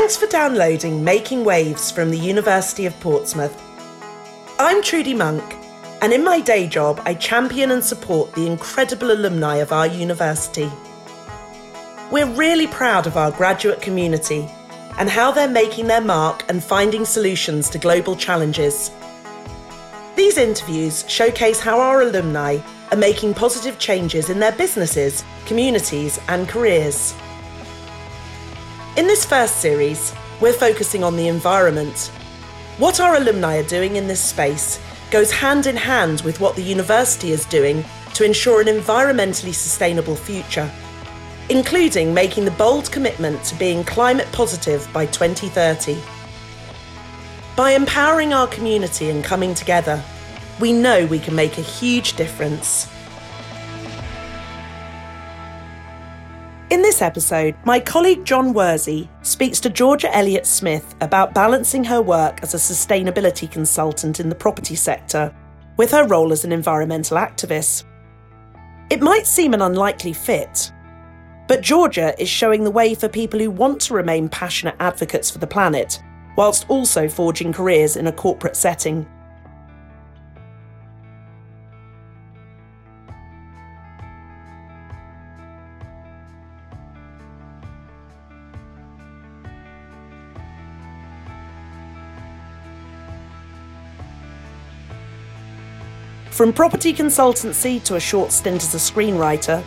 Thanks for downloading Making Waves from the University of Portsmouth. I'm Trudy Monk, and in my day job, I champion and support the incredible alumni of our university. We're really proud of our graduate community and how they're making their mark and finding solutions to global challenges. These interviews showcase how our alumni are making positive changes in their businesses, communities, and careers. In this first series, we're focusing on the environment. What our alumni are doing in this space goes hand in hand with what the university is doing to ensure an environmentally sustainable future including making the bold commitment to being climate positive by 2030. By empowering our community and coming together, we know we can make a huge difference. In this episode, my colleague John Worsey speaks to Georgia Elliott Smith about balancing her work as a sustainability consultant in the property sector with her role as an environmental activist. It might seem an unlikely fit, but Georgia is showing the way for people who want to remain passionate advocates for the planet, whilst also forging careers in a corporate setting. From property consultancy to a short stint as a screenwriter,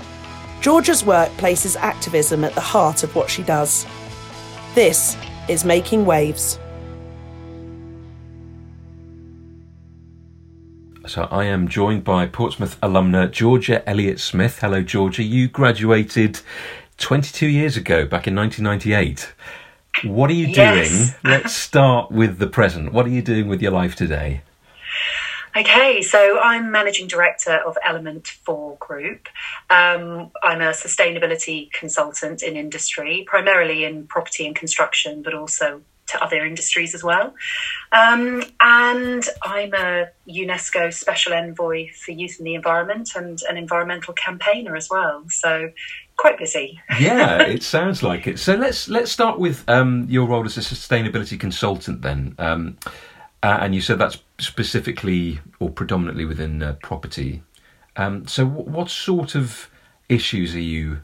Georgia's work places activism at the heart of what she does. This is Making Waves. So I am joined by Portsmouth alumna Georgia Elliott Smith. Hello, Georgia. You graduated 22 years ago, back in 1998. What are you yes. doing? Let's start with the present. What are you doing with your life today? Okay, so I'm managing director of Element 4 Group. Um, I'm a sustainability consultant in industry, primarily in property and construction, but also to other industries as well. Um, and I'm a UNESCO Special Envoy for Youth and the Environment and an environmental campaigner as well. So quite busy. yeah, it sounds like it. So let's let's start with um, your role as a sustainability consultant then. Um, uh, and you said that's specifically or predominantly within uh, property. Um, so, w- what sort of issues are you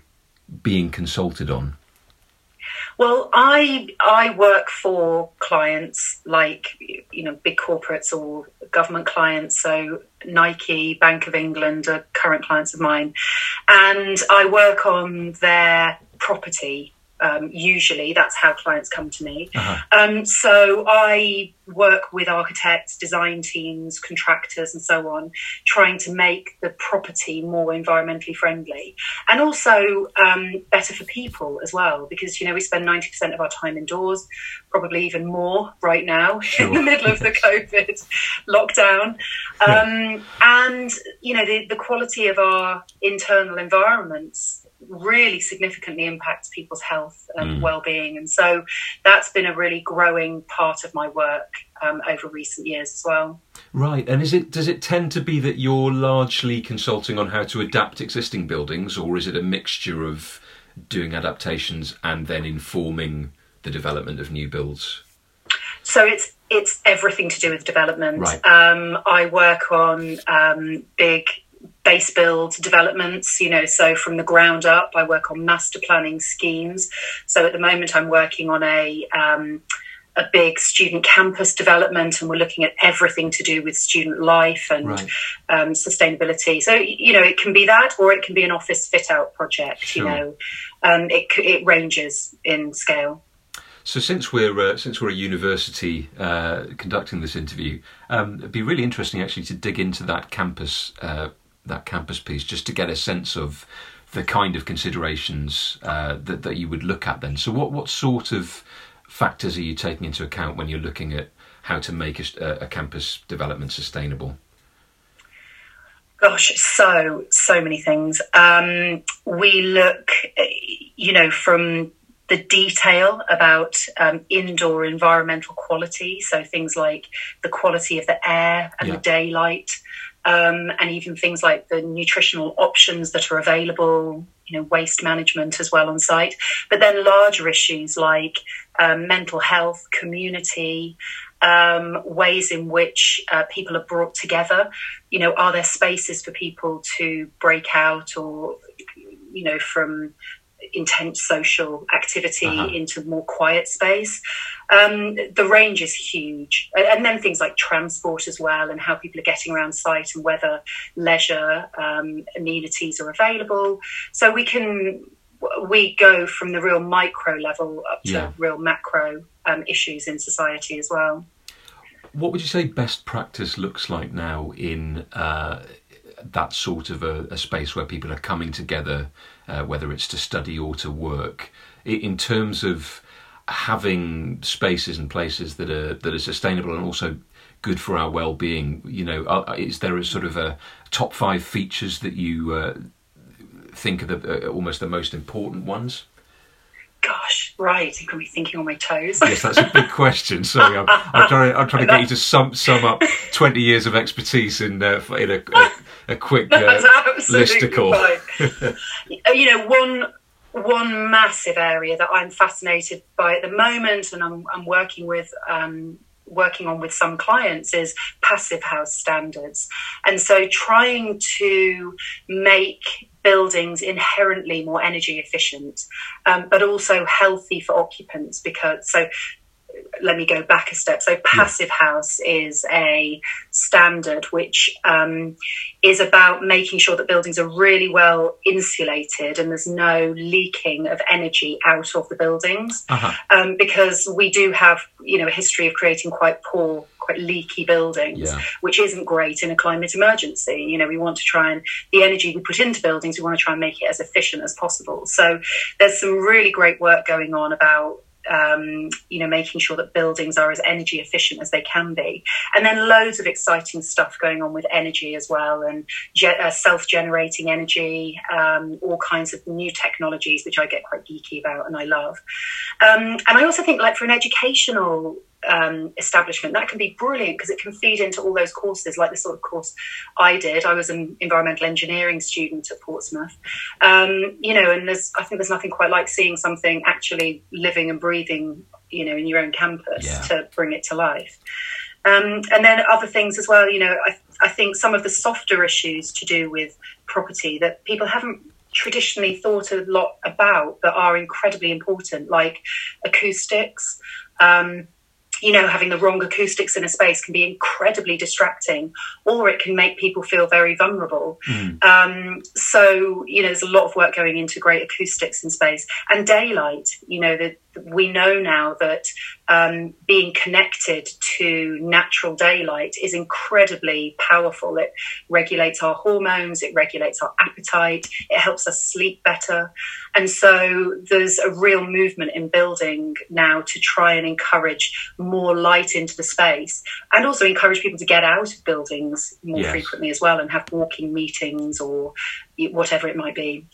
being consulted on? Well, I I work for clients like you know big corporates or government clients. So Nike, Bank of England are current clients of mine, and I work on their property um, usually that's how clients come to me. Uh-huh. Um, so I work with architects, design teams, contractors, and so on, trying to make the property more environmentally friendly and also um, better for people as well. Because you know we spend ninety percent of our time indoors, probably even more right now sure. in the middle of the COVID lockdown, um, and you know the, the quality of our internal environments really significantly impacts people's health and mm. well-being and so that's been a really growing part of my work um, over recent years as well right and is it does it tend to be that you're largely consulting on how to adapt existing buildings or is it a mixture of doing adaptations and then informing the development of new builds so it's it's everything to do with development right. um, i work on um, big base build developments, you know, so from the ground up, I work on master planning schemes. So at the moment, I'm working on a, um, a big student campus development, and we're looking at everything to do with student life and right. um, sustainability. So you know, it can be that, or it can be an office fit out project. Sure. You know, um, it it ranges in scale. So since we're uh, since we're a university uh, conducting this interview, um, it'd be really interesting actually to dig into that campus uh, that campus piece just to get a sense of the kind of considerations uh, that that you would look at then. So what what sort of factors are you taking into account when you're looking at how to make a, a campus development sustainable? Gosh, so so many things. Um, we look, you know, from the detail about um, indoor environmental quality. So things like the quality of the air and yeah. the daylight, um, and even things like the nutritional options that are available, you know, waste management as well on site. But then larger issues like um, mental health, community, um, ways in which uh, people are brought together. You know, are there spaces for people to break out or, you know, from intense social activity uh-huh. into more quiet space. Um, the range is huge. And then things like transport as well and how people are getting around site and whether leisure um, amenities are available. So we can we go from the real micro level up to yeah. real macro um, issues in society as well. What would you say best practice looks like now in uh, that sort of a, a, space where people are coming together, uh, whether it's to study or to work, in terms of having spaces and places that are that are sustainable and also good for our well-being? You know, is there a sort of a top five features that you uh, think are the, uh, almost the most important ones? Gosh, right. I'm going to be thinking on my toes. yes, that's a big question. Sorry, I'm, I'm trying. I'm trying to get you to sum sum up 20 years of expertise in uh, in a, a, a quick uh, listicle. you know, one one massive area that I'm fascinated by at the moment, and I'm, I'm working with um, working on with some clients is passive house standards, and so trying to make buildings inherently more energy efficient, um, but also healthy for occupants. Because so, let me go back a step. So, passive house is a standard which um, is about making sure that buildings are really well insulated and there's no leaking of energy out of the buildings. Uh-huh. Um, because we do have, you know, a history of creating quite poor quite leaky buildings, yeah. which isn't great in a climate emergency. You know, we want to try and the energy we put into buildings, we want to try and make it as efficient as possible. So there's some really great work going on about um, you know, making sure that buildings are as energy efficient as they can be. And then loads of exciting stuff going on with energy as well and ge- uh, self generating energy, um, all kinds of new technologies, which I get quite geeky about and I love. Um, and I also think, like, for an educational um, establishment, that can be brilliant because it can feed into all those courses, like the sort of course I did. I was an environmental engineering student at Portsmouth, um, you know, and there's I think there's nothing quite like seeing something actually living and breathing, you know, in your own campus yeah. to bring it to life. Um, and then other things as well, you know, I, I think some of the softer issues to do with property that people haven't traditionally thought a lot about but are incredibly important, like acoustics. Um, you know, having the wrong acoustics in a space can be incredibly distracting, or it can make people feel very vulnerable. Mm. Um, so, you know, there's a lot of work going into great acoustics in space and daylight. You know, that we know now that um, being connected to natural daylight is incredibly powerful. It regulates our hormones, it regulates our appetite, it helps us sleep better. And so there's a real movement in building now to try and encourage more light into the space and also encourage people to get out of buildings more yes. frequently as well and have walking meetings or whatever it might be.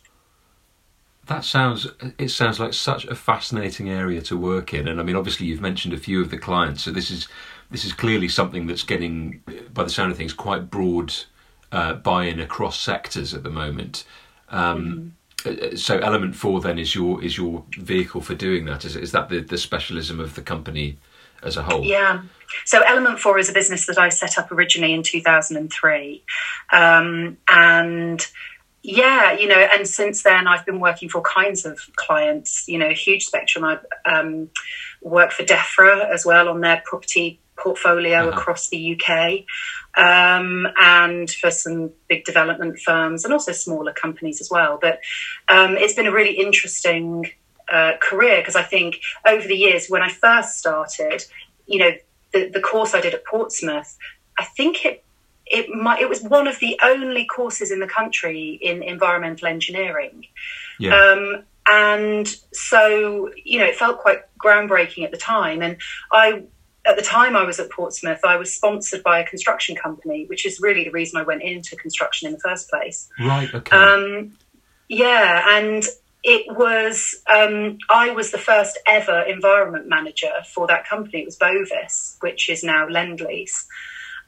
That sounds it sounds like such a fascinating area to work in, and I mean, obviously, you've mentioned a few of the clients, so this is this is clearly something that's getting, by the sound of things, quite broad uh, buy-in across sectors at the moment. Um, mm-hmm. Uh, so, Element Four then is your is your vehicle for doing that. Is is that the the specialism of the company as a whole? Yeah. So, Element Four is a business that I set up originally in two thousand and three, um, and yeah, you know, and since then I've been working for all kinds of clients, you know, huge spectrum. I um, work for DEFRA as well on their property portfolio uh-huh. across the UK, um, and for some big development firms and also smaller companies as well. But um, it's been a really interesting uh, career because I think over the years, when I first started, you know, the, the course I did at Portsmouth, I think it it might, it was one of the only courses in the country in environmental engineering. Yeah. Um, and so, you know, it felt quite groundbreaking at the time. And I, at the time I was at Portsmouth, I was sponsored by a construction company, which is really the reason I went into construction in the first place. Right. Okay. Um, yeah, and it was um, I was the first ever environment manager for that company. It was Bovis, which is now Lendlease.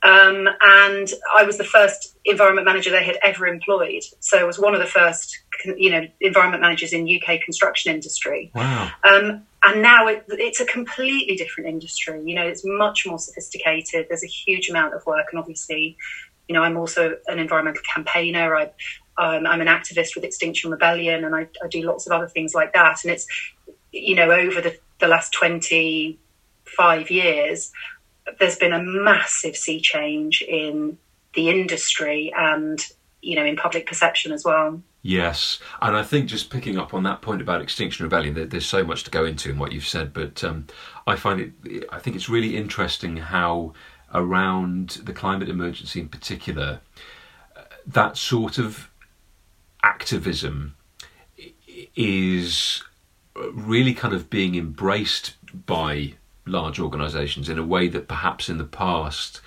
Um, and I was the first environment manager they had ever employed. So I was one of the first, you know, environment managers in UK construction industry. Wow. Um, and now it, it's a completely different industry. You know, it's much more sophisticated. There's a huge amount of work, and obviously, you know, I'm also an environmental campaigner. I, um, I'm an activist with Extinction Rebellion, and I, I, do lots of other things like that. And it's, you know, over the, the last 25 years, there's been a massive sea change in the industry and, you know, in public perception as well. Yes, and I think just picking up on that point about Extinction Rebellion, there's so much to go into in what you've said, but um, I find it, I think it's really interesting how around the climate emergency in particular, that sort of activism is really kind of being embraced by large organisations in a way that perhaps in the past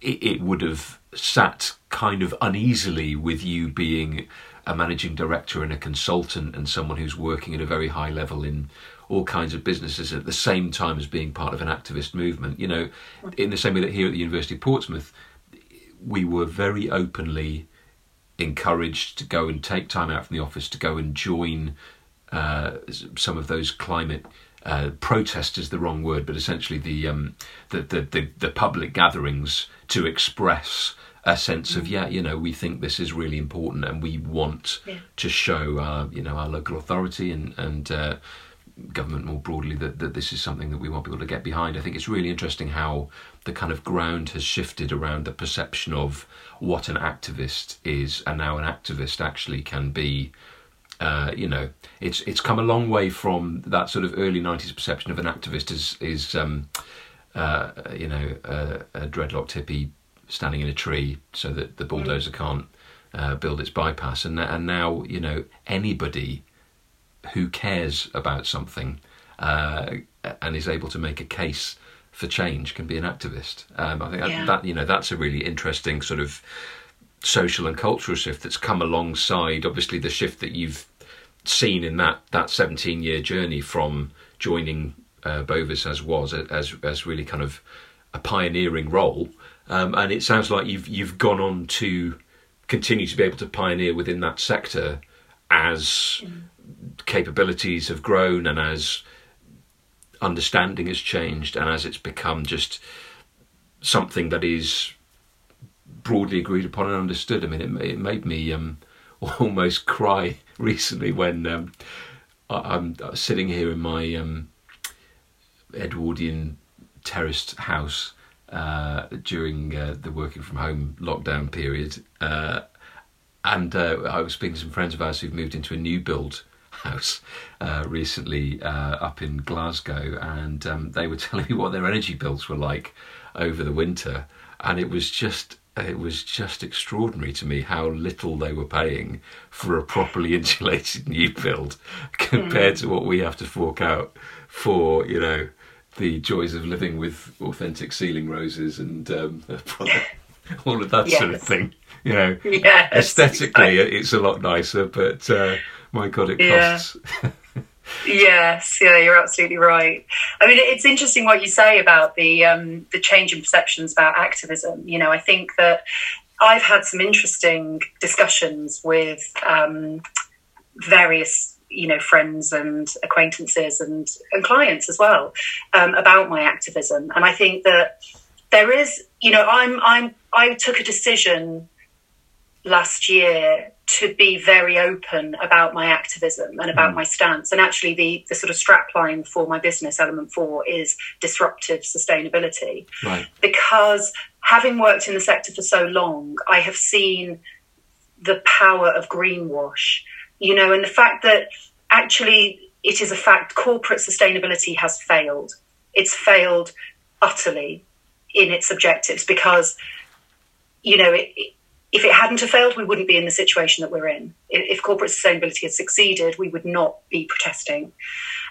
it, it, would have sat kind of uneasily with you being a managing director and a consultant and someone who's working at a very high level in all kinds of businesses at the same time as being part of an activist movement. You know, in the same way that here at the University of Portsmouth, we were very openly encouraged to go and take time out from the office to go and join uh, some of those climate. Uh, protest is the wrong word, but essentially the, um, the, the, the the public gatherings to express a sense of mm. yeah, you know, we think this is really important, and we want yeah. to show our you know our local authority and and uh, government more broadly that, that this is something that we want people to get behind. I think it's really interesting how the kind of ground has shifted around the perception of what an activist is, and now an activist actually can be. Uh, you know, it's it's come a long way from that sort of early '90s perception of an activist as is, um, uh, you know, uh, a dreadlocked hippie standing in a tree so that the bulldozer can't uh, build its bypass. And and now you know anybody who cares about something uh, and is able to make a case for change can be an activist. Um, I think yeah. that, that, you know that's a really interesting sort of social and cultural shift that's come alongside obviously the shift that you've seen in that that 17 year journey from joining uh, Bovis as was as as really kind of a pioneering role. Um, and it sounds like you've you've gone on to continue to be able to pioneer within that sector as mm capabilities have grown and as understanding has changed and as it's become just something that is broadly agreed upon and understood. I mean, it, it made me um, almost cry recently when um, I, am sitting here in my um, Edwardian terraced house uh, during uh, the working from home lockdown period. Uh, and uh, I was speaking to some friends of ours who've moved into a new build house uh, recently uh, up in Glasgow, and um, they were telling me what their energy bills were like over the winter, and it was just it was just extraordinary to me how little they were paying for a properly insulated new build compared mm. to what we have to fork out for you know the joys of living with authentic ceiling roses and um, all of that yes. sort of thing. You know, yes, aesthetically it's a lot nicer, but uh, my God, it costs. Yes, yeah, you're absolutely right. I mean, it's interesting what you say about the um, the change in perceptions about activism. You know, I think that I've had some interesting discussions with um, various you know friends and acquaintances and, and clients as well um, about my activism and i think that there is you know i'm i'm i took a decision last year to be very open about my activism and about mm. my stance. And actually, the, the sort of strapline for my business, Element 4, is disruptive sustainability. Right. Because having worked in the sector for so long, I have seen the power of greenwash, you know, and the fact that actually it is a fact corporate sustainability has failed. It's failed utterly in its objectives because, you know, it, if it hadn't have failed, we wouldn't be in the situation that we're in. If corporate sustainability had succeeded, we would not be protesting.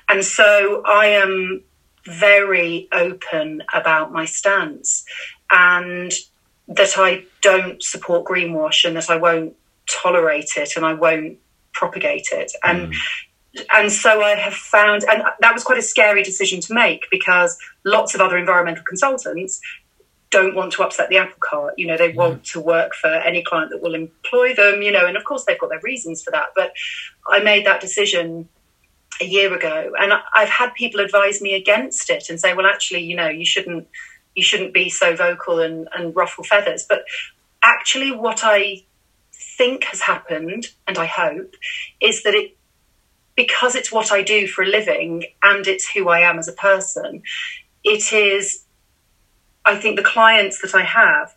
And so I am very open about my stance and that I don't support greenwash and that I won't tolerate it and I won't propagate it. And mm. and so I have found and that was quite a scary decision to make because lots of other environmental consultants don't want to upset the apple cart. You know, they mm. want to work for any client that will employ them, you know, and of course they've got their reasons for that. But I made that decision a year ago and I've had people advise me against it and say, well, actually, you know, you shouldn't, you shouldn't be so vocal and, and ruffle feathers. But actually what I think has happened, and I hope, is that it, because it's what I do for a living and it's who I am as a person, it is I think the clients that I have,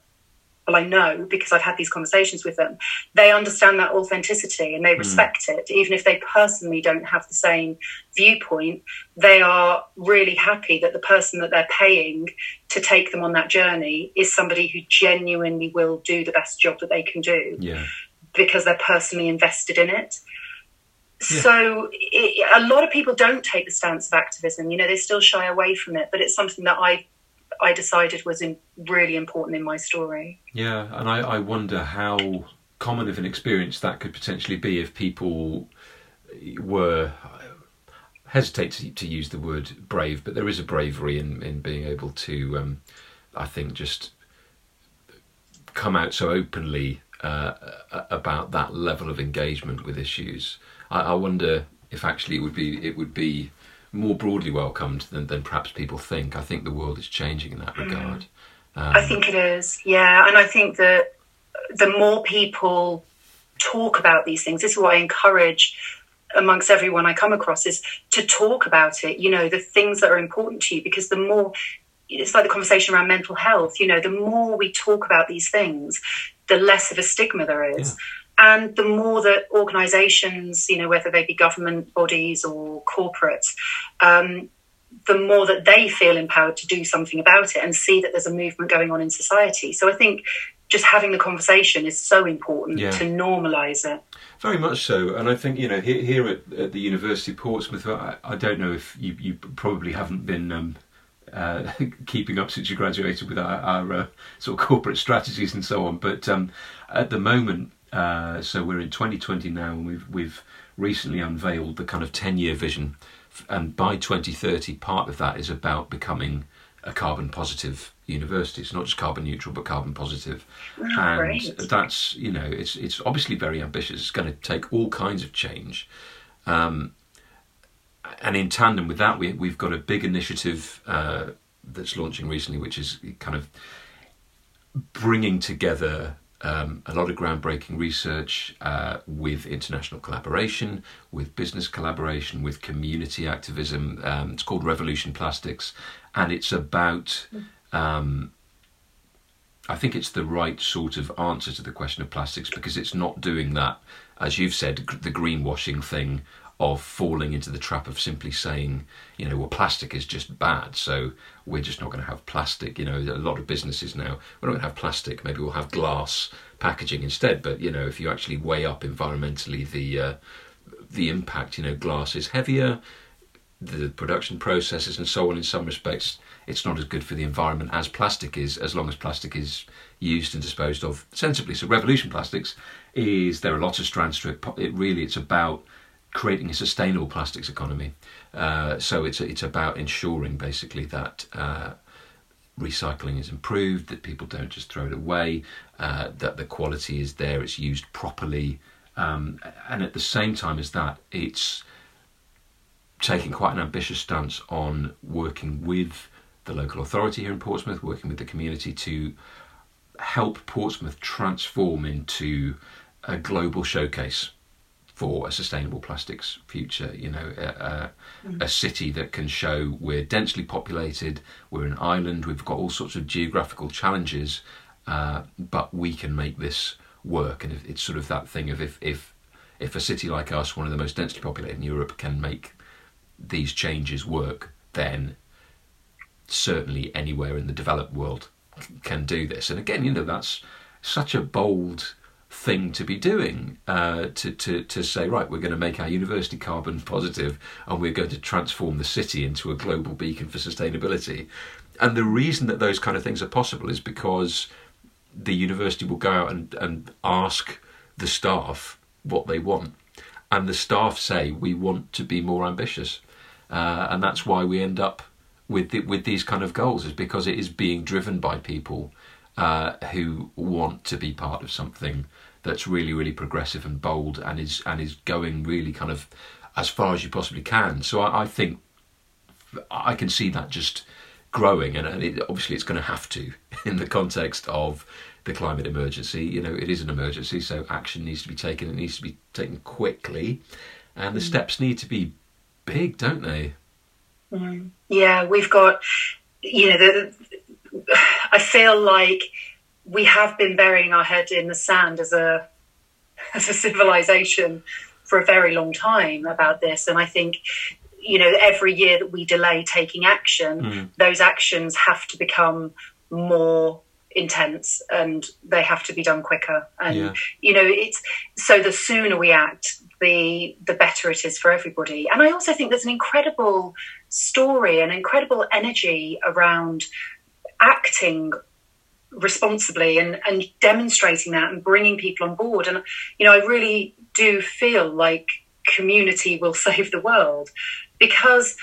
well, I know because I've had these conversations with them, they understand that authenticity and they hmm. respect mm. it. Even if they personally don't have the same viewpoint, they are really happy that the person that they're paying to take them on that journey is somebody who genuinely will do the best job that they can do. Yeah. Because they're personally invested in it. Yeah. So it, a lot of people don't take the stance of activism. You know, they still shy away from it, but it's something that I I decided was in, really important in my story. Yeah, and I, I wonder how common of an experience that could potentially be if people were hesitate to, to use the word brave, but there is a bravery in, in being able to, um, I think, just come out so openly uh, about that level of engagement with issues. I, I, wonder if actually it would be it would be more broadly welcomed than, than perhaps people think. I think the world is changing in that mm. regard. Um, I think it is, yeah. And I think that the more people talk about these things, this is what I encourage amongst everyone I come across is to talk about it, you know, the things that are important to you, because the more it's like the conversation around mental health, you know, the more we talk about these things, the less of a stigma there is. Yeah. And the more that organisations, you know, whether they be government bodies or corporates, um, the more that they feel empowered to do something about it and see that there's a movement going on in society. So I think just having the conversation is so important yeah. to normalise it. Very much so, and I think you know here, here at, at, the University of Portsmouth, I, I, don't know if you, you probably haven't been um, uh, keeping up since you graduated with our, our uh, sort of corporate strategies and so on, but um, at the moment uh, so we're in 2020 now, and we've we've recently unveiled the kind of 10-year vision, and by 2030, part of that is about becoming a carbon positive university. It's not just carbon neutral, but carbon positive. Oh, and great. that's you know, it's it's obviously very ambitious. It's going to take all kinds of change. Um, and in tandem with that, we, we've got a big initiative uh, that's launching recently, which is kind of bringing together um, a lot of groundbreaking research uh, with international collaboration, with business collaboration, with community activism. Um, it's called Revolution Plastics, and it's about. Um, I think it's the right sort of answer to the question of plastics because it's not doing that, as you've said, the greenwashing thing of falling into the trap of simply saying, you know, well, plastic is just bad, so we're just not going to have plastic. You know, a lot of businesses now, we're not going to have plastic, maybe we'll have glass packaging instead. But, you know, if you actually weigh up environmentally the, uh, the impact, you know, glass is heavier, the production processes and so on in some respects, it's not as good for the environment as plastic is, as long as plastic is used and disposed of sensibly. So, Revolution Plastics is, there are lots of strands to it. It really, it's about creating a sustainable plastics economy. Uh, so it's it's about ensuring basically that uh, recycling is improved, that people don't just throw it away, uh, that the quality is there, it's used properly, um, and at the same time as that, it's taking quite an ambitious stance on working with the local authority here in Portsmouth, working with the community to help Portsmouth transform into a global showcase for a sustainable plastics future. You know, a, mm. a, city that can show we're densely populated, we're an island, we've got all sorts of geographical challenges, uh, but we can make this work. And it's sort of that thing of if if if a city like us, one of the most densely populated in Europe, can make these changes work, then certainly anywhere in the developed world can do this. And again, you know, that's such a bold thing to be doing uh, to, to, to say, right, we're going to make our university carbon positive and we're going to transform the city into a global beacon for sustainability. And the reason that those kind of things are possible is because the university will go out and, and ask the staff what they want. And the staff say, we want to be more ambitious. Uh, and that's why we end up with the, with these kind of goals is because it is being driven by people uh, who want to be part of something that's really really progressive and bold and is and is going really kind of as far as you possibly can. So I, I think I can see that just growing, and, it, obviously it's going to have to in the context of the climate emergency. You know, it is an emergency, so action needs to be taken. It needs to be taken quickly, and the mm. steps need to be big, don't they? Mm. Yeah, we've got, you know, the, I feel like we have been burying our head in the sand as a as a civilization for a very long time about this, and I think you know every year that we delay taking action, mm. those actions have to become more intense and they have to be done quicker and yeah. you know it's so the sooner we act the the better it is for everybody and i also think there's an incredible story an incredible energy around acting responsibly and, and demonstrating that and bringing people on board and you know i really do feel like community will save the world because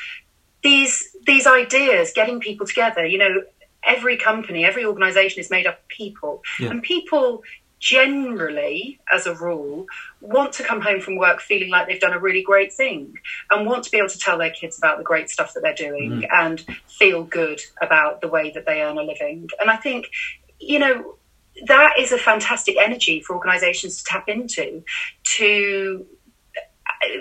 these these ideas getting people together you know every company, every organization is made up of people. Yeah. And people generally, as a rule, want to come home from work feeling like they've done a really great thing and want to be able to tell their kids about the great stuff that they're doing mm. and feel good about the way that they earn a living. And I think, you know, that is a fantastic energy for organizations to tap into to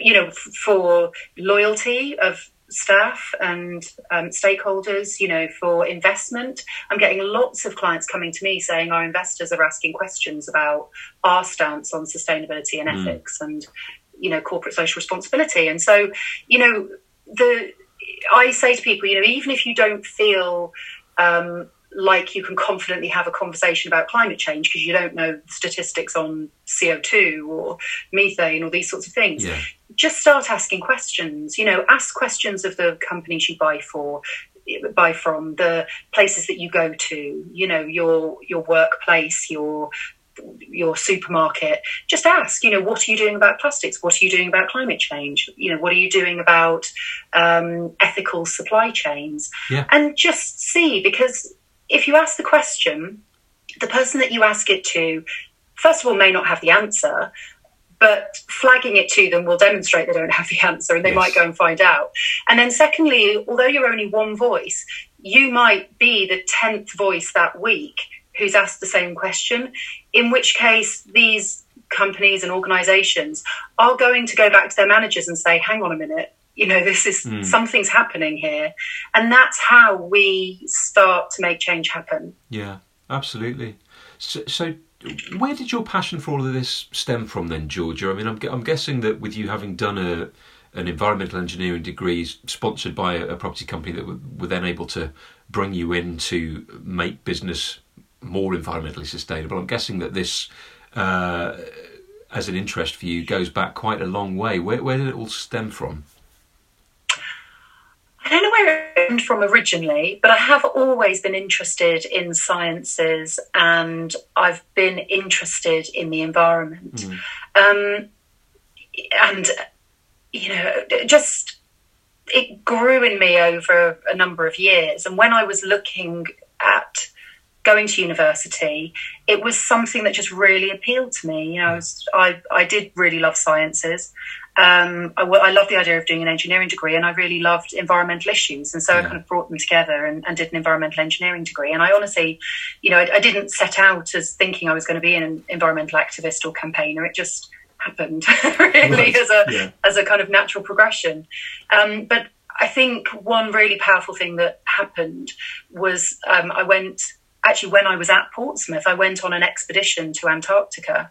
you know for loyalty of staff and um, stakeholders, you know, for investment. I'm getting lots of clients coming to me saying our investors are asking questions about our stance on sustainability and mm. ethics and, you know, corporate social responsibility. And so, you know, the I say to people, you know, even if you don't feel um, like you can confidently have a conversation about climate change because you don't know statistics on CO2 or methane or these sorts of things. Yeah. Just start asking questions. You know, ask questions of the companies you buy for, buy from, the places that you go to. You know, your your workplace, your your supermarket just ask you know what are you doing about plastics what are you doing about climate change you know what are you doing about um, ethical supply chains yeah. and just see because if you ask the question, the person that you ask it to, first of all, may not have the answer, but flagging it to them will demonstrate they don't have the answer and they yes. might go and find out. And then, secondly, although you're only one voice, you might be the 10th voice that week who's asked the same question, in which case, these companies and organizations are going to go back to their managers and say, hang on a minute, you know this is mm. something's happening here. And that's how we start to make change happen. Yeah absolutely. So, so where did your passion for all of this stem from then georgia? I mean i'm, I'm guessing that with you having done a an environmental engineering degree sponsored by a, a property company that were, were then able to bring you in to make business more environmentally sustainable i'm guessing that this uh, as an interest for you goes back quite a long way. Where, where did it all stem from I don't know where it came from originally, but I have always been interested in sciences and I've been interested in the environment. Mm. Um, and, you know, just it grew in me over a number of years. And when I was looking at going to university, it was something that just really appealed to me. You know, I, was, I, I did really love sciences um, I, I love the idea of doing an engineering degree and I really loved environmental issues. And so yeah. I kind of brought them together and, and, did an environmental engineering degree. And I honestly, you know, I, I didn't set out as thinking I was going to be an environmental activist or campaigner. It just happened really right. as a, yeah. as a kind of natural progression. Um, but I think one really powerful thing that happened was um, I went, actually, when I was at Portsmouth, I went on an expedition to Antarctica.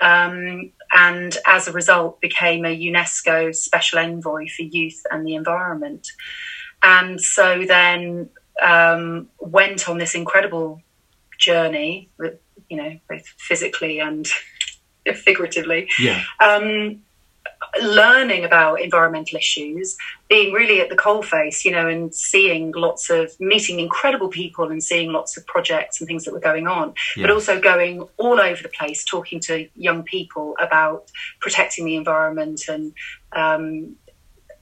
Um, and as a result became a UNESCO special envoy for youth and the environment. And so then um, went on this incredible journey, you know, both physically and figuratively. Yeah. Um, learning about environmental issues, being really at the coalface, you know, and seeing lots of meeting incredible people and seeing lots of projects and things that were going on, but also going all over the place, talking to young people about protecting the environment and um,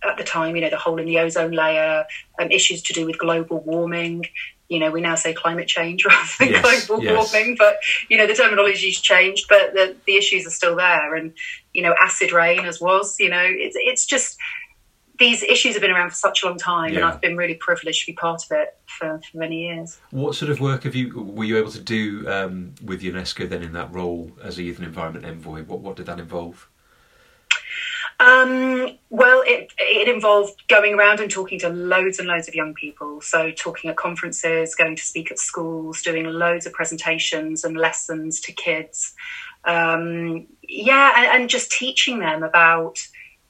at the time, you know, the hole in the ozone layer, um, issues to do with global warming. You know, we now say climate change rather than yes, global yes. warming, but you know, the terminology's changed, but the, the issues are still there. And you know, acid rain as was. You know, it's it's just these issues have been around for such a long time, yeah. and I've been really privileged to be part of it for, for, many years. What sort of work have you were you able to do um, with UNESCO then in that role as a youth and environment envoy? What what did that involve? Um, well, it, it involved going around and talking to loads and loads of young people. So, talking at conferences, going to speak at schools, doing loads of presentations and lessons to kids. Um, yeah, and, and, just teaching them about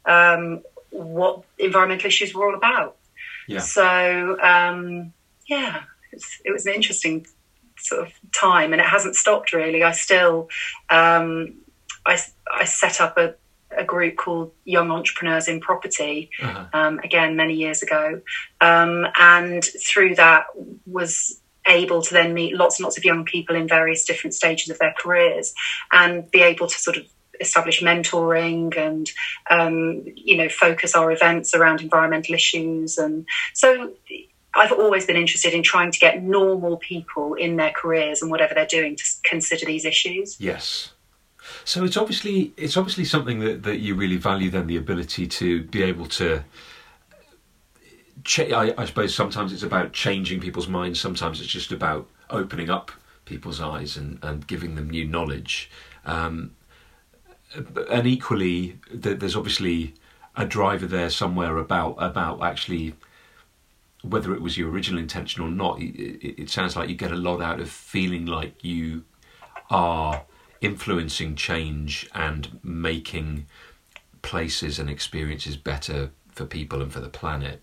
um, what environmental issues were all about. Yeah. So, um, yeah, it was, it was, an interesting sort of time, and it hasn't stopped really. I still, um, I, I set up a a group called Young Entrepreneurs in Property, uh-huh. um, again many years ago, um, and through that was able to then meet lots and lots of young people in various different stages of their careers and be able to sort of establish mentoring and um, you know focus our events around environmental issues and so I've always been interested in trying to get normal people in their careers and whatever they're doing to consider these issues. Yes. So it's obviously it's obviously something that, that you really value then the ability to be able to I, I, suppose sometimes it's about changing people's minds. Sometimes it's just about opening up people's eyes and, and giving them new knowledge. Um, and equally, there's obviously a driver there somewhere about about actually whether it was your original intention or not. It, it sounds like you get a lot out of feeling like you are influencing change and making places and experiences better for people and for the planet.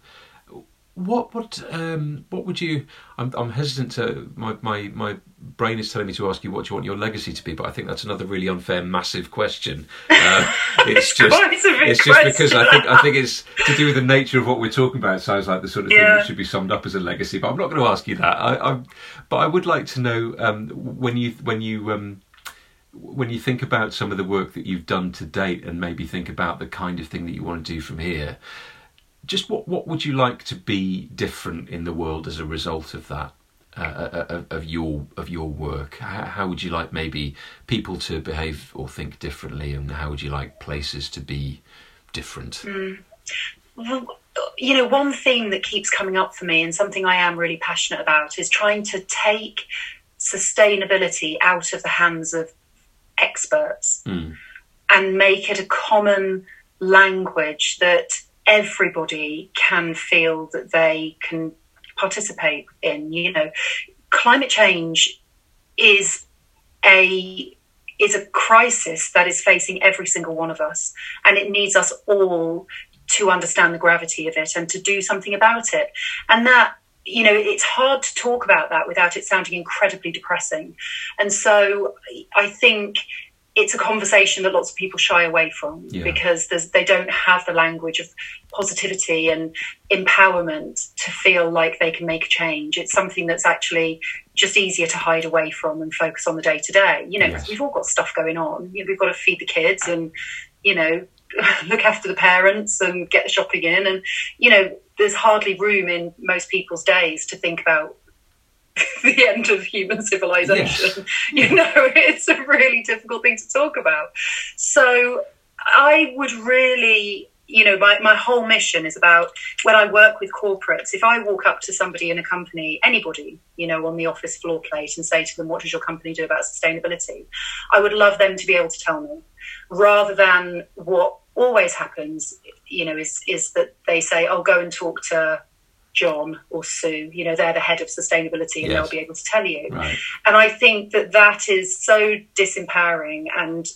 What what um, what would you? I'm, I'm hesitant to. My, my my brain is telling me to ask you what you want your legacy to be, but I think that's another really unfair, massive question. Uh, it's, just it's just because I think I think it's to do with the nature of what we're talking about. It sounds like the sort of yeah. thing that should be summed up as a legacy, but I'm not going to ask you that. I, I but I would like to know um, when you when you um, when you think about some of the work that you've done to date and maybe think about the kind of thing that you want to do from here just what what would you like to be different in the world as a result of that uh, uh, uh, of, your of your work how, how, would you like maybe people to behave or think differently and how would you like places to be different mm. well, you know one theme that keeps coming up for me and something i am really passionate about is trying to take sustainability out of the hands of experts mm. and make it a common language that everybody can feel that they can participate in. You know, climate change is a is a crisis that is facing every single one of us, and it needs us all to understand the gravity of it and to do something about it. And that you know, it's hard to talk about that without it sounding incredibly depressing. And so I think it's a conversation that lots of people shy away from yeah. because they don't have the language of positivity and empowerment to feel like they can make a change. It's something that's actually just easier to hide away from and focus on the day to day. You know, yes. we've all got stuff going on. We've got to feed the kids and, you know, look after the parents and get the shopping in. And, you know, there's hardly room in most people's days to think about the end of human civilization. Yes. You know, it's a really difficult thing to talk about. So I would really, you know, my, my whole mission is about when I work with corporates, if I walk up to somebody in a company, anybody, you know, on the office floor plate and say to them, what does your company do about sustainability? I would love them to be able to tell me rather than what always happens, you know, is, is that they say, oh, go and talk to John or Sue. You know, they're the head of sustainability and yes. they'll be able to tell you. Right. And I think that that is so disempowering and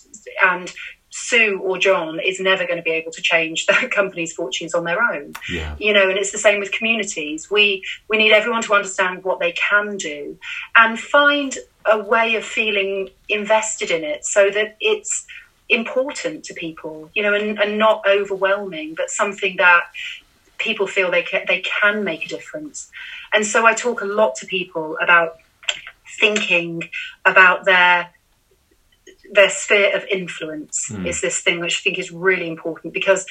and Sue or John is never going to be able to change that company's fortunes on their own. Yeah. You know, and it's the same with communities. We we need everyone to understand what they can do and find a way of feeling invested in it so that it's important to people, you know, and, and not overwhelming, but something that people feel they can, they can make a difference. And so I talk a lot to people about thinking about their their sphere of influence mm. is this thing which I think is really important because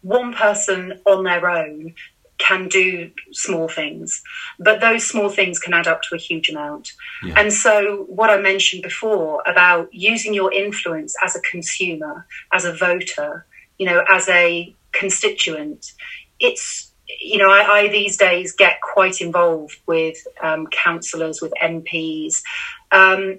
one person on their own can do small things, but those small things can add up to a huge amount. Yeah. And so, what I mentioned before about using your influence as a consumer, as a voter, you know, as a constituent, it's you know, I, I, these days get quite involved with um, councillors, with MPs, um,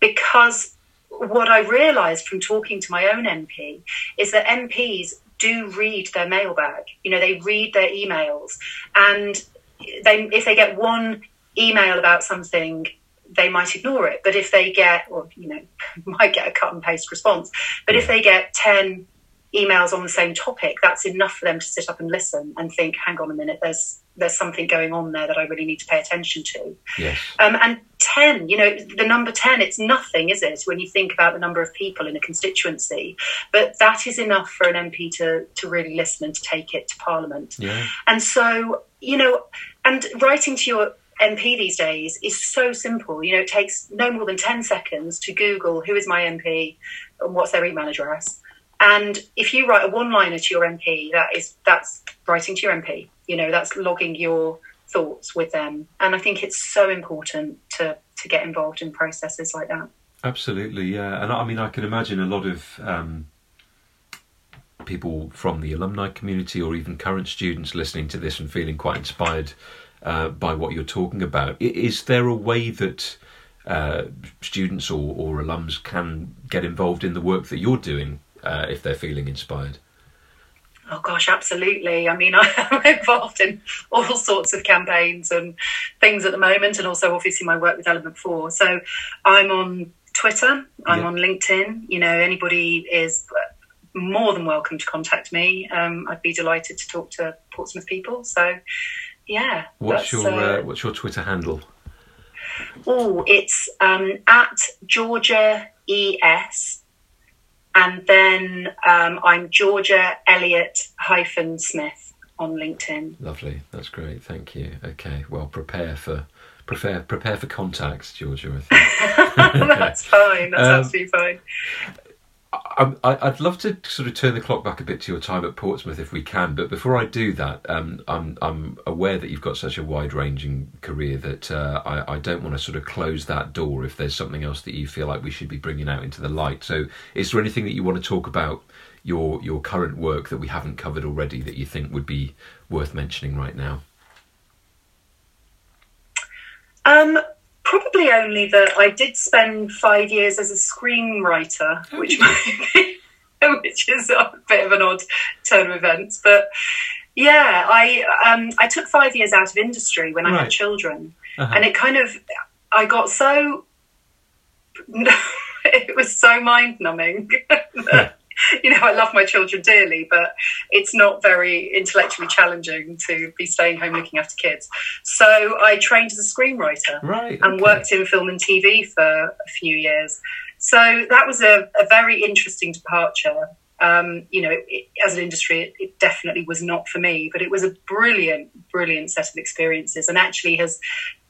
because what I realised from talking to my own MP is that MPs do read their mailbag. You know, they read their emails, and they if they get one email about something, they might ignore it. But if they get, or you know, might get a cut and paste response. But yeah. if they get ten emails on the same topic, that's enough for them to sit up and listen and think, hang on a minute, there's there's something going on there that I really need to pay attention to. Yes. Um, and 10, you know, the number 10, it's nothing, is it, when you think about the number of people in a constituency? But that is enough for an MP to, to really listen and to take it to Parliament. Yeah. And so, you know, and writing to your MP these days is so simple. You know, it takes no more than 10 seconds to Google who is my MP and what's their email address and if you write a one-liner to your MP, that is that's writing to your MP. You know, that's logging your thoughts with them. And I think it's so important to to get involved in processes like that. Absolutely, yeah. And I mean, I can imagine a lot of um, people from the alumni community or even current students listening to this and feeling quite inspired uh, by what you're talking about. Is there a way that uh, students or, or alums can get involved in the work that you're doing uh, if they're feeling inspired? Oh gosh, absolutely. I mean, I'm involved in all sorts of campaigns and things at the moment, and also obviously my work with Element Four. So I'm on Twitter, I'm yeah. on LinkedIn. You know, anybody is more than welcome to contact me. Um, I'd be delighted to talk to Portsmouth people. So, yeah. What's your uh, uh, What's your Twitter handle? Oh, it's um, at Georgia ES and then um, I'm Georgia Elliott hyphen Smith on LinkedIn. Lovely, that's great. Thank you. Okay, well, prepare for prepare prepare for contacts, Georgia. That's fine. That's um, absolutely fine. I, would love to sort of turn the clock back a bit to your time at Portsmouth if we can, but before I do that, um, I'm I'm aware that you've got such a wide-ranging career that uh, I, I don't want to sort of close that door if there's something else that you feel like we should be bringing out into the light. So, is there anything that you want to talk about your your current work that we haven't covered already that you think would be worth mentioning right now? Um, Probably only that I did spend five years as a screenwriter, oh, which be, which is a bit of an odd turn of events. But yeah, I um, I took five years out of industry when I right. had children, uh-huh. and it kind of I got so it was so mind numbing. you know, I love my children dearly, but it's not very intellectually challenging to be staying home looking after kids. So I trained as a screenwriter right, and worked in film and TV for a few years. So that was a, a very interesting departure. Um, you know, it, as an industry, it, it, definitely was not for me, but it was a brilliant, brilliant set of experiences and actually has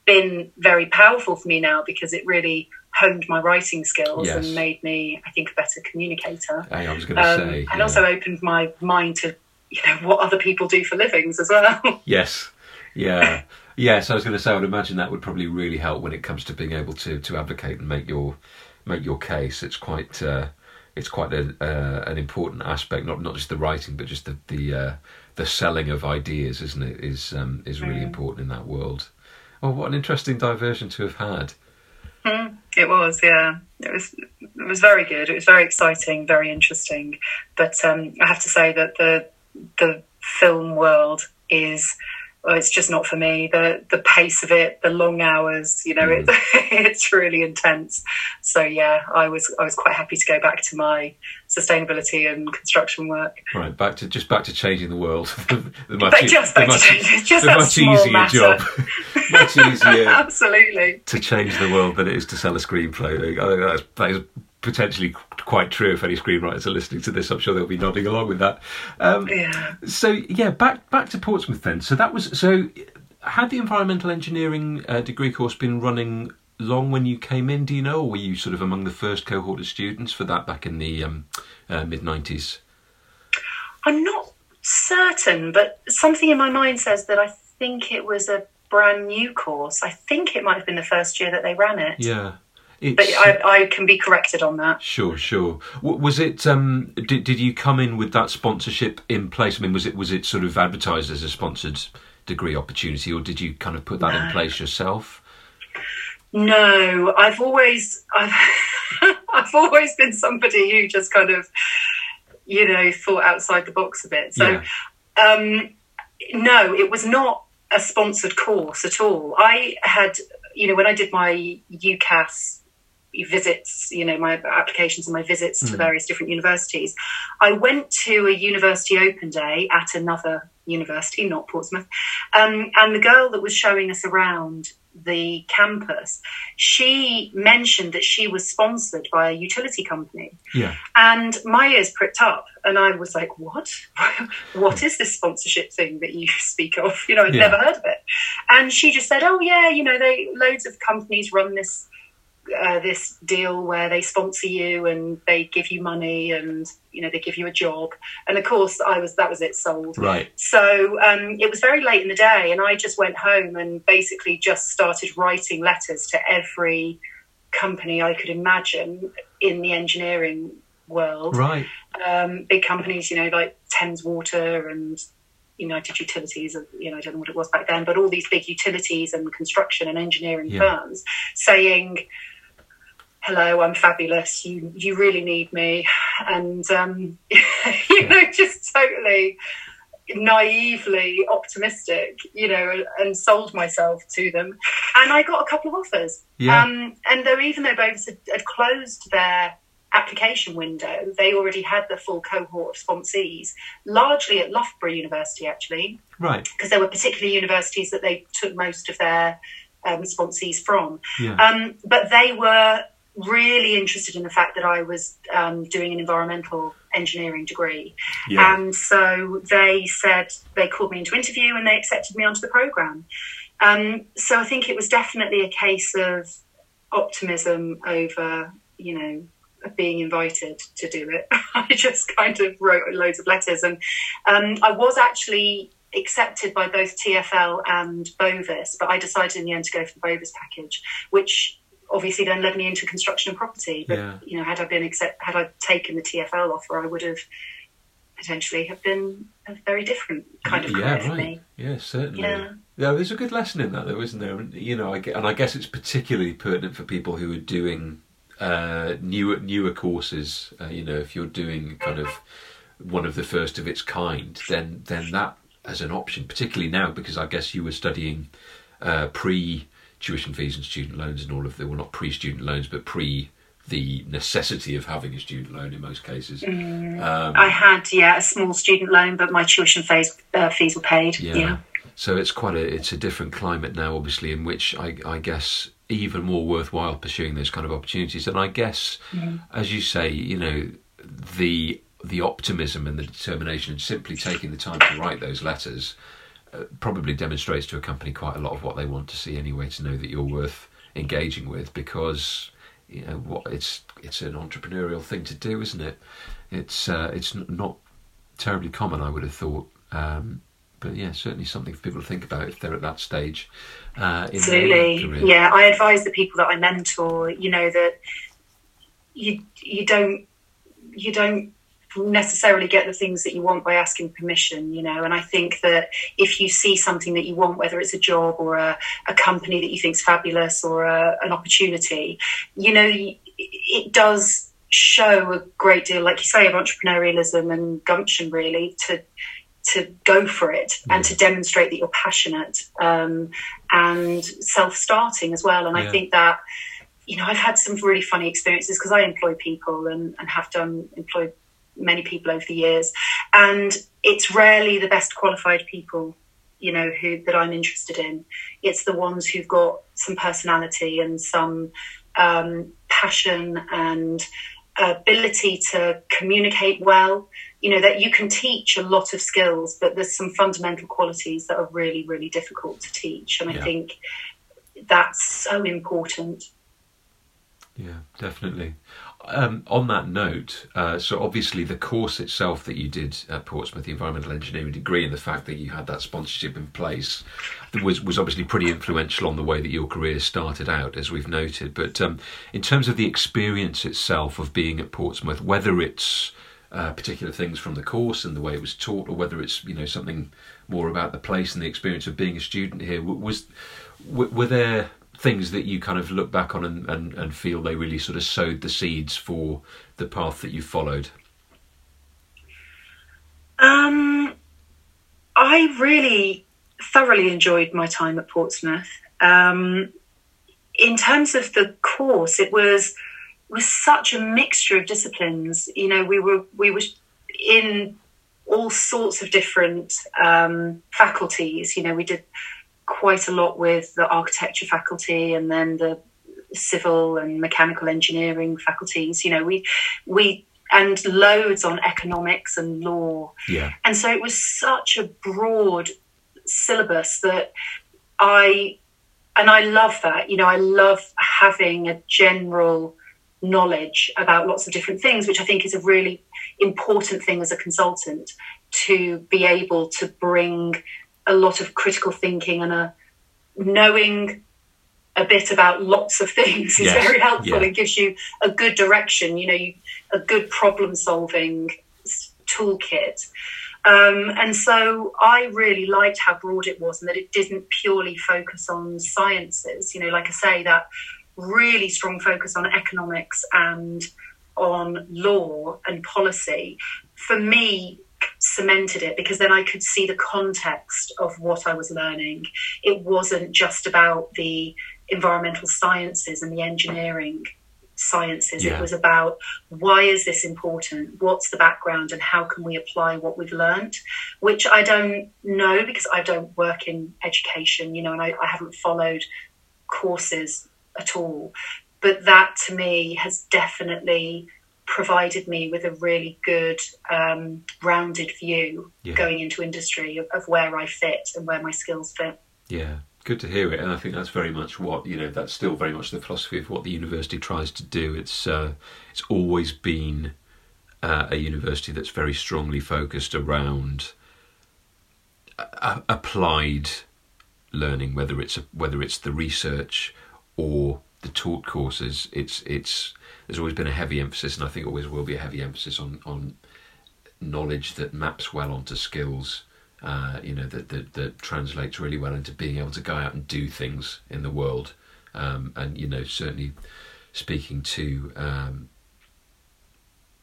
been very powerful for me now because it really honed my writing skills yes. and made me, I think, a better communicator. I was going to um, say, and yeah. also opened my mind to you know what other people do for livings as well. yes, yeah, yes. I was going to say, I would imagine that would probably really help when it comes to being able to to advocate and make your make your case. It's quite. Uh, it's quite a, uh, an important aspect, not not just the writing, but just the the, uh, the selling of ideas, isn't it? Is um, is really mm. important in that world. Oh, what an interesting diversion to have had. Mm, it was, yeah. It was it was very good. It was very exciting, very interesting. But um, I have to say that the the film world is well, it's just not for me. The the pace of it, the long hours, you know, mm. it, it's really intense. So yeah, I was I was quite happy to go back to my sustainability and construction work. Right, back to just back to changing the world. the much, just back much, just the much easier matter. job, much easier, absolutely, to change the world than it is to sell a screenplay. I think that's, that is potentially quite true. If any screenwriters are listening to this, I'm sure they'll be nodding along with that. Um, yeah. So yeah, back back to Portsmouth then. So that was so. Had the environmental engineering uh, degree course been running long when you came in? Do you know, or were you sort of among the first cohort of students for that back in the um, uh, mid nineties? I'm not certain, but something in my mind says that I think it was a brand new course. I think it might have been the first year that they ran it. Yeah. But I, I, can be corrected on that. Sure, sure. Was it? Um, did did you come in with that sponsorship in place? I mean, was it was it sort of advertised as a sponsored degree opportunity, or did you kind of put that no. in place yourself? No, I've always I've I've always been somebody who just kind of you know thought outside the box a bit. So yeah. um, no, it was not a sponsored course at all. I had you know when I did my UCAS visits, you know, my applications and my visits mm. to hmm. various different universities, I went to a university open day at another university, not Portsmouth, um, and the girl that was showing us around the campus, she mentioned that she was sponsored by a utility company. Yeah. And my ears pricked up and I was like, what? what is this sponsorship thing that you speak of? You know, I'd yeah. never heard of it. And she just said, oh, yeah, you know, they loads of companies run this uh, this deal where they sponsor you and they give you money and you know they give you a job. And of course i was that was it sold. Right. So um, it was very late in the day and i just went home and basically just started writing letters to every company i could imagine in the engineering world. Right. Um, big companies you know like thames water and United Utilities, you know, I don't know what it was back then, but all these big utilities and construction and engineering yeah. firms saying, hello, I'm fabulous. You you really need me, and um, you know, just totally naively optimistic, you know, and sold myself to them. And I got a couple of offers. Yeah. Um, and though even though Bovis had, had, closed their application window, they already had the full cohort of sponsees, largely at Loughborough University, actually. Right. Because there were particular universities that they took most of their um, sponsees from. Yeah. Um, but they were really interested in the fact that I was um, doing an environmental engineering degree. Yeah. And so they said, they called me into interview and they accepted me onto the program. Um, so I think it was definitely a case of optimism over, you know, being invited to do it. I just kind of wrote loads of letters. And um, I was actually accepted by both TFL and Bovis, but I decided in the end to go for the Bovis package, which obviously then led me into construction and property. But yeah. you know, had I been accept, had I taken the TFL offer, I would have potentially have been a very different kind of yeah, right. for me. Yeah, certainly. Yeah. yeah, there's a good lesson in that, though, isn't there? You know, I get, and I guess it's particularly pertinent for people who are doing uh, newer newer courses. Uh, you know, if you're doing kind of one of the first of its kind, then then that as an option, particularly now, because I guess you were studying uh, pre tuition fees and student loans and all of the well not pre-student loans but pre the necessity of having a student loan in most cases. Mm, um, I had yeah a small student loan, but my tuition fees uh, fees were paid. Yeah. yeah. So it's quite a it's a different climate now, obviously, in which I, I guess even more worthwhile pursuing those kind of opportunities. And I guess, mm. as you say, you know the the optimism and the determination and simply taking the time to write those letters probably demonstrates to a company quite a lot of what they want to see anyway to know that you're worth engaging with because you know what it's it's an entrepreneurial thing to do isn't it? It's uh, it's not terribly common I would have thought. Um, but yeah certainly something for people to think about if they're at that stage uh, absolutely. yeah I advise the people that I mentor you know that you you don't you don't necessarily get the things that you want by asking permission, you know. And I think that if you see something that you want, whether it's a job or a, a company that you think is fabulous or a, an opportunity, you know, it does show a great deal, like you say, of entrepreneurialism and gumption, really, to to go for it and to demonstrate that you're passionate um, and self-starting as well. And yeah. I think that you know I've had some really funny experiences because I employ people and, and have done employed many people over the years, and it's rarely the best qualified people, you know, who that I'm interested in. It's the ones who've got some personality and some um, passion and ability to communicate well. You know that you can teach a lot of skills, but there's some fundamental qualities that are really, really difficult to teach, and yeah. I think that's so important. Yeah, definitely. Um, on that note, uh, so obviously the course itself that you did at Portsmouth, the environmental engineering degree, and the fact that you had that sponsorship in place was was obviously pretty influential on the way that your career started out, as we've noted. But um, in terms of the experience itself of being at Portsmouth, whether it's uh, particular things from the course and the way it was taught, or whether it's you know something more about the place and the experience of being a student here, was were there things that you kind of look back on and, and, and feel they really sort of sowed the seeds for the path that you followed? Um, I really thoroughly enjoyed my time at Portsmouth. Um, in terms of the course, it was was such a mixture of disciplines. You know, we were we were in all sorts of different um, faculties. You know, we did quite a lot with the architecture faculty and then the civil and mechanical engineering faculties. You know, we we and loads on economics and law. Yeah. And so it was such a broad syllabus that I and I love that. You know, I love having a general knowledge about lots of different things, which I think is a really important thing as a consultant to be able to bring a lot of critical thinking and a knowing a bit about lots of things is yes. very helpful. Yeah. It gives you a good direction, you know, you, a good problem solving toolkit. Um, and so I really liked how broad it was and that it didn't purely focus on sciences. You know, like I say, that really strong focus on economics and on law and policy. For me, cemented it because then I could see the context of what I was learning. It wasn't just about the environmental sciences and the engineering sciences. Yeah. It was about why is this important? What's the background and how can we apply what we've learned? Which I don't know because I don't work in education, you know, and I, I haven't followed courses at all. But that to me has definitely provided me with a really good um, rounded view yeah. going into industry of, of, where I fit and where my skills fit. Yeah, good to hear it, and I think that's very much what you know. That's still very much the philosophy of what the university tries to do. It's uh, it's always been uh, a university that's very strongly focused around uh, applied learning, whether it's a, whether it's the research or the taught courses. It's it's there's always been a heavy emphasis, and I think always will be a heavy emphasis on on knowledge that maps well onto skills. Uh, you know that, that that translates really well into being able to go out and do things in the world, um, and you know certainly speaking to um,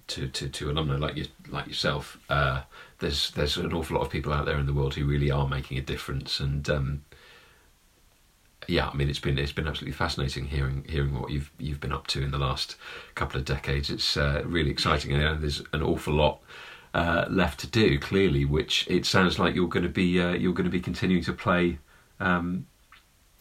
to, to, to alumni like you like yourself, uh, there's there's an awful lot of people out there in the world who really are making a difference, and um, yeah, I mean it's been it's been absolutely fascinating hearing hearing what you've you've been up to in the last couple of decades. It's uh, really exciting, and there's an awful lot uh, left to do. Clearly, which it sounds like you're going to be uh, you're going to be continuing to play um,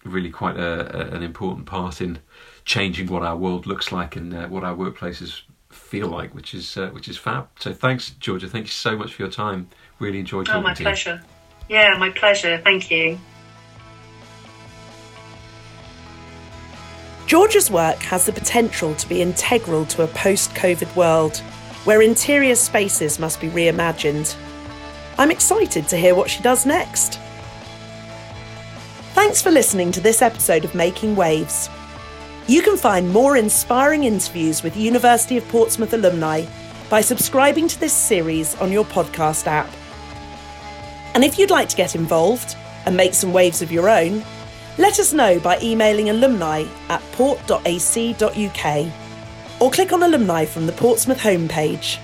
really quite a, a, an important part in changing what our world looks like and uh, what our workplaces feel like, which is uh, which is fab. So thanks, Georgia. Thank you so much for your time. Really enjoyed talking oh, my pleasure. you. Yeah, my pleasure. Thank you. Georgia's work has the potential to be integral to a post COVID world where interior spaces must be reimagined. I'm excited to hear what she does next. Thanks for listening to this episode of Making Waves. You can find more inspiring interviews with University of Portsmouth alumni by subscribing to this series on your podcast app. And if you'd like to get involved and make some waves of your own, let us know by emailing alumni at port.ac.uk or click on alumni from the Portsmouth homepage.